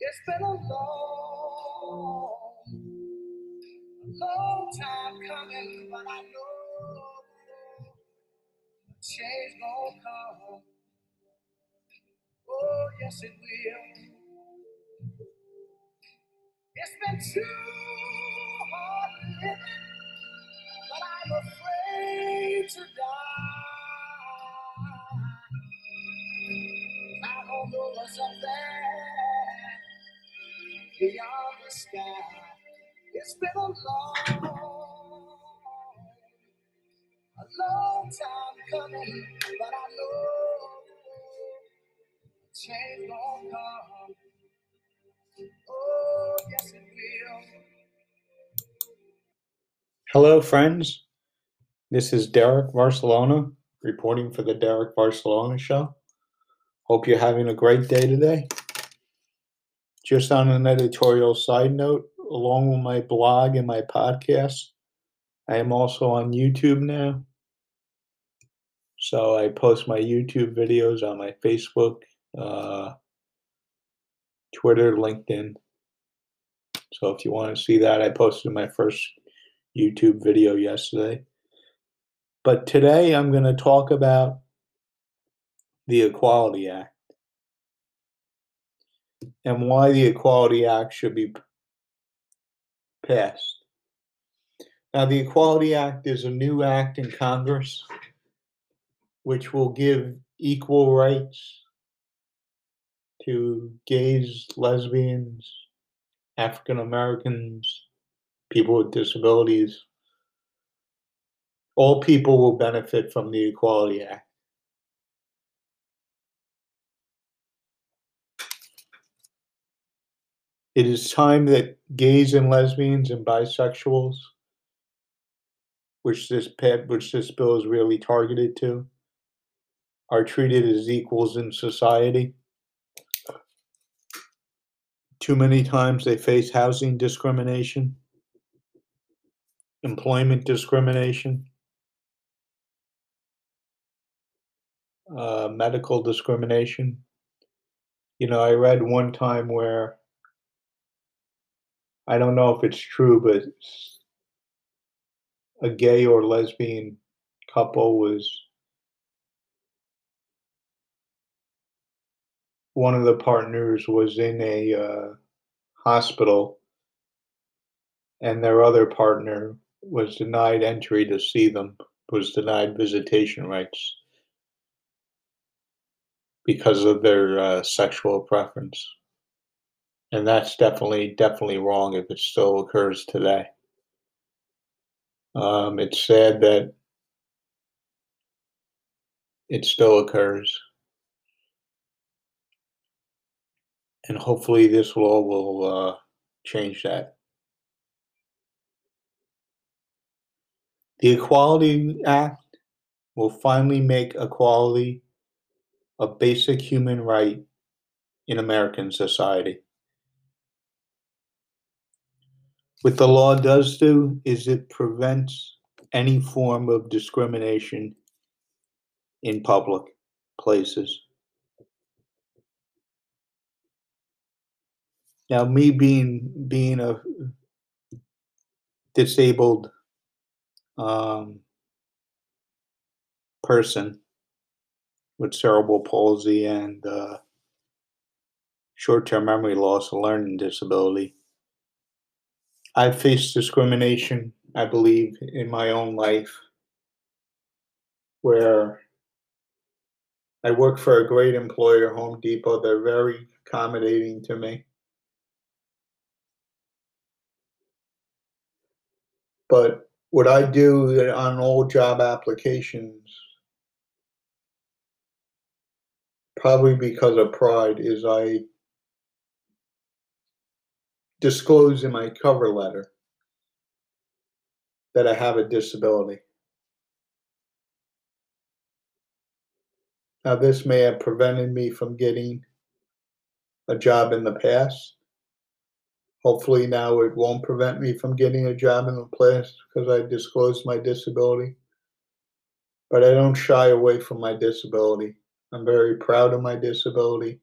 It's been a long, long time coming, but I know change gonna come. Oh, yes, it will. It's been too hard living, but I'm afraid to die. I don't know what's up there beyond the sky. It's been a long, a long time coming, but I know change come. Oh, yes, it will. Hello, friends. This is Derek Varsalona reporting for the Derek Varsalona Show. Hope you're having a great day today. Just on an editorial side note, along with my blog and my podcast, I am also on YouTube now. So I post my YouTube videos on my Facebook, uh, Twitter, LinkedIn. So if you want to see that, I posted my first YouTube video yesterday. But today I'm going to talk about the Equality Act and why the Equality Act should be passed. Now, the Equality Act is a new act in Congress which will give equal rights to gays, lesbians, African Americans, people with disabilities. All people will benefit from the Equality Act. It is time that gays and lesbians and bisexuals, which this which this bill is really targeted to, are treated as equals in society. Too many times they face housing discrimination, employment discrimination, uh, medical discrimination. You know, I read one time where I don't know if it's true, but a gay or lesbian couple was one of the partners was in a uh, hospital and their other partner was denied entry to see them was denied visitation rights because of their uh, sexual preference and that's definitely definitely wrong if it still occurs today. Um, it's sad that it still occurs, and hopefully this law will uh, change that. The Equality Act will finally make equality a basic human right in American society. What the law does do is it prevents any form of discrimination in public places. Now, me being being a disabled um, person with cerebral palsy and uh, short-term memory loss, a learning disability, I've faced discrimination, I believe, in my own life where I work for a great employer, Home Depot. They're very accommodating to me. But what I do on all job applications, probably because of pride, is I disclose in my cover letter that I have a disability. Now, this may have prevented me from getting a job in the past. Hopefully, now it won't prevent me from getting a job in the past because I disclosed my disability. But I don't shy away from my disability. I'm very proud of my disability.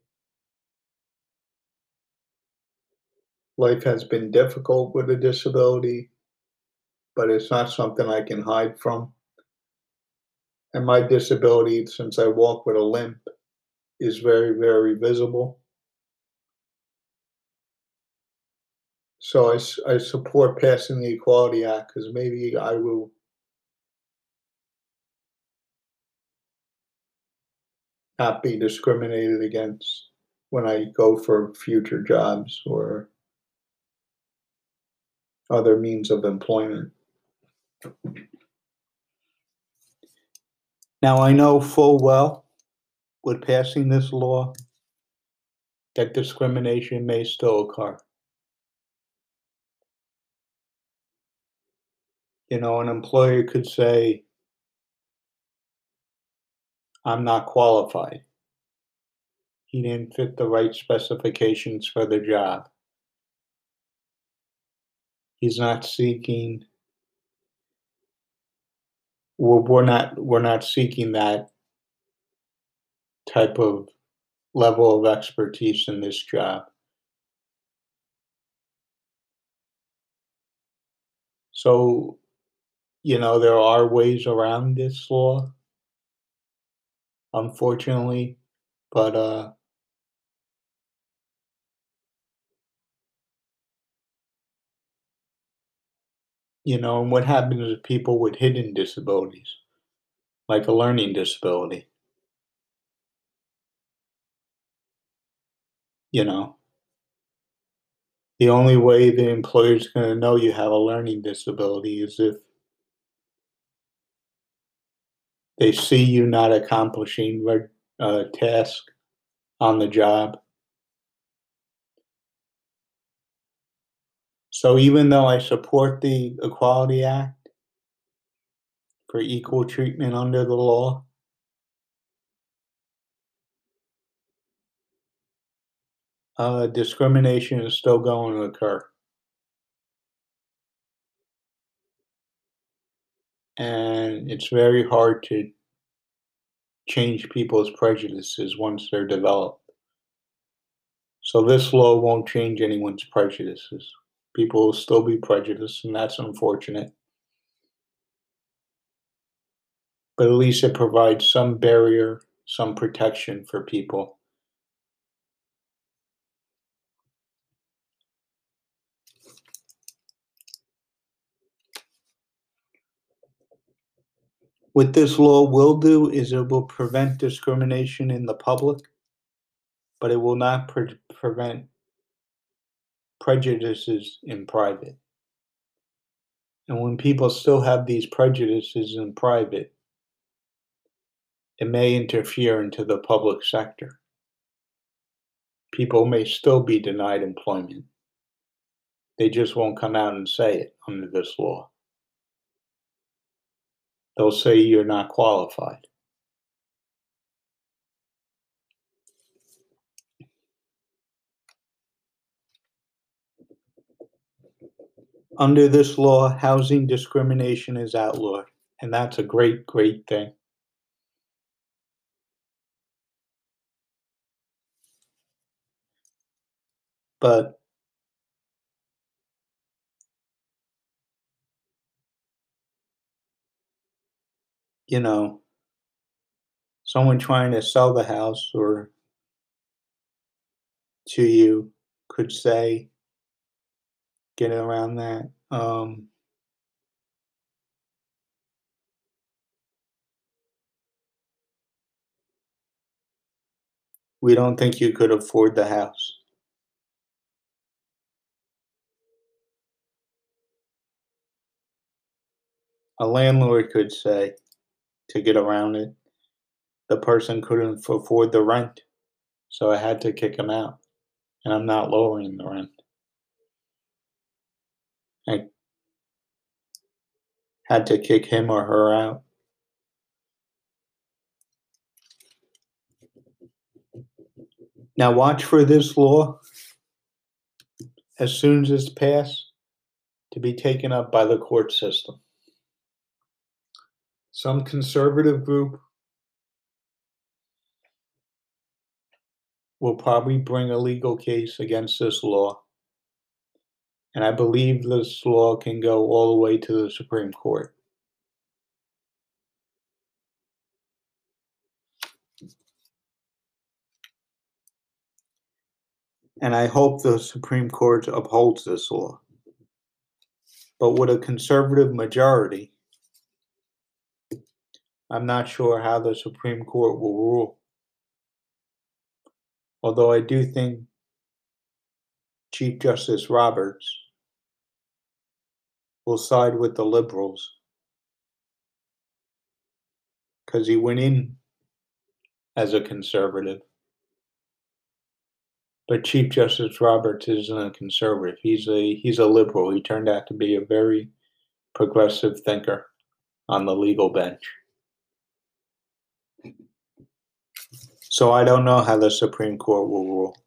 Life has been difficult with a disability, but it's not something I can hide from. And my disability, since I walk with a limp, is very, very visible. So I, I support passing the Equality Act because maybe I will not be discriminated against when I go for future jobs or other means of employment. Now, I know full well with passing this law that discrimination may still occur. You know, an employer could say, I'm not qualified. He didn't fit the right specifications for the job. He's not seeking we're, we're not we're not seeking that type of level of expertise in this job. So, you know, there are ways around this law, unfortunately, but uh, you know, and what happens to people with hidden disabilities, like a learning disability? You know, the only way the employer's going to know you have a learning disability is if they see you not accomplishing a uh, task on the job. So even though I support the Equality Act for equal treatment under the law, uh, discrimination is still going to occur. And it's very hard to change people's prejudices once they're developed. So this law won't change anyone's prejudices. People will still be prejudiced, and that's unfortunate. But at least it provides some barrier, some protection for people. What this law will do is it will prevent discrimination in the public, but it will not pre- prevent prejudices in private. And when people still have these prejudices in private, it may interfere into the public sector. People may still be denied employment. They just won't come out and say it under this law they'll say you're not qualified. Under this law, housing discrimination is outlawed, and that's a great, great thing. But you know, someone trying to sell the house or to you could say, get around that. Um, we don't think you could afford the house. A landlord could say, to get around it. The person couldn't afford the rent, so I had to kick him out. And I'm not lowering the rent. I had to kick him or her out. Now, watch for this law as soon as it's passed to be taken up by the court system. Some conservative group will probably bring a legal case against this law. And I believe this law can go all the way to the Supreme Court. And I hope the Supreme Court upholds this law. But with a conservative majority, I'm not sure how the Supreme Court will rule. Although I do think Chief Justice Roberts will side with the liberals because he went in as a conservative. But Chief Justice Roberts isn't a conservative. He's a he's a liberal. He turned out to be a very progressive thinker on the legal bench. So I don't know how the Supreme Court will rule.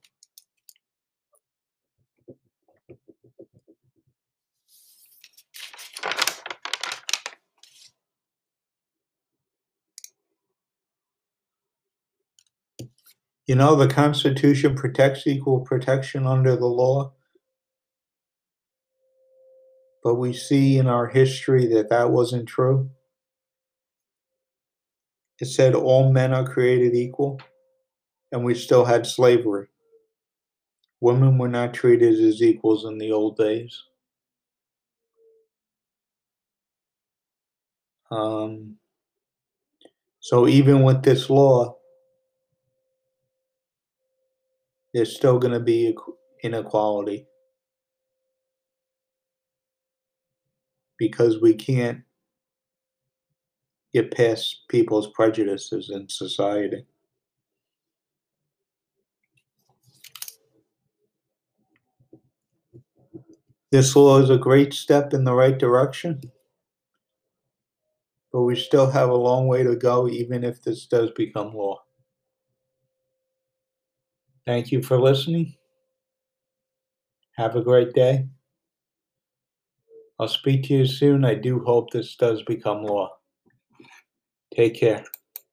You know, the Constitution protects equal protection under the law. But we see in our history that that wasn't true. It said all men are created equal, and we still had slavery. Women were not treated as equals in the old days. Um, so even with this law, there's still going to be inequality because we can't get past people's prejudices in society. This law is a great step in the right direction, but we still have a long way to go, even if this does become law. Thank you for listening. Have a great day. I'll speak to you soon. I do hope this does become law. Take care.